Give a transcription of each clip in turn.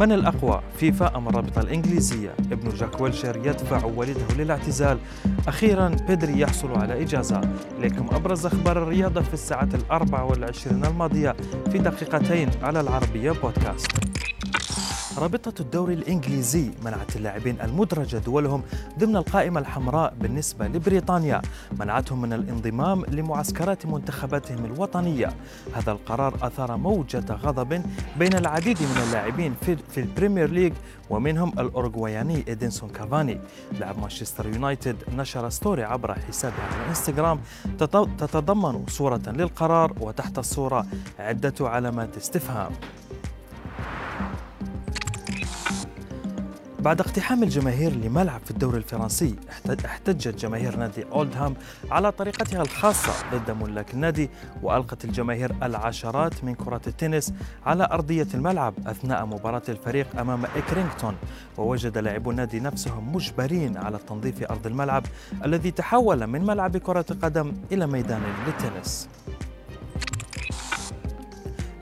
من الأقوى؟ فيفا أم الرابطة الإنجليزية؟ ابن جاك ويلشر يدفع والده للاعتزال. أخيرا بيدري يحصل على إجازة. إليكم أبرز أخبار الرياضة في الساعات الأربع والعشرين الماضية في دقيقتين على العربية بودكاست. رابطة الدوري الإنجليزي منعت اللاعبين المدرجة دولهم ضمن القائمة الحمراء بالنسبة لبريطانيا. منعتهم من الانضمام لمعسكرات منتخباتهم الوطنية. هذا القرار أثار موجة غضب بين العديد من اللاعبين في, في البريمير ليج ومنهم الأورغواياني إدينسون كافاني. لاعب مانشستر يونايتد نشر story عبر حسابه على الانستغرام تتضمن صورة للقرار وتحت الصورة عدة علامات استفهام. بعد اقتحام الجماهير لملعب في الدوري الفرنسي احتجت جماهير نادي أولدهام على طريقتها الخاصة ضد ملاك النادي وألقت الجماهير العشرات من كرات التنس على أرضية الملعب أثناء مباراة الفريق أمام إكرينغتون. ووجد لاعبو النادي نفسهم مجبرين على تنظيف أرض الملعب الذي تحول من ملعب كرة القدم إلى ميدان للتنس.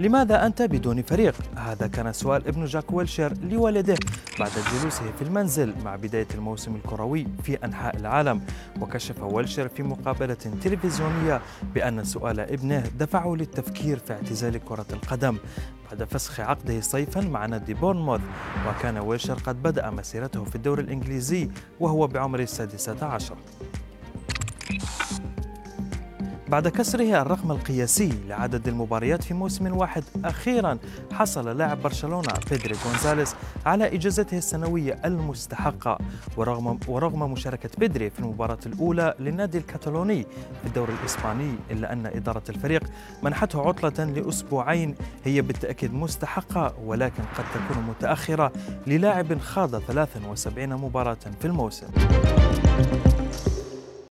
لماذا أنت بدون فريق؟ هذا كان سؤال ابن جاك ويلشير لوالده بعد جلوسه في المنزل مع بداية الموسم الكروي في أنحاء العالم. وكشف ويلشير في مقابلة تلفزيونية بأن سؤال ابنه دفعه للتفكير في اعتزال كرة القدم. بعد فسخ عقده صيفا مع نادي بورنموث وكان ويلشير قد بدأ مسيرته في الدوري الإنجليزي وهو بعمر السادسة عشر. بعد كسره الرقم القياسي لعدد المباريات في موسم واحد. أخيرا حصل لاعب برشلونة بيدري غونزاليس على إجازته السنوية المستحقة. ورغم, ورغم مشاركة بيدري في المباراة الأولى للنادي الكتالوني في الدوري الإسباني إلا أن إدارة الفريق منحته عطلة لأسبوعين. هي بالتأكيد مستحقة ولكن قد تكون متأخرة للاعب خاض 73 مباراة في الموسم.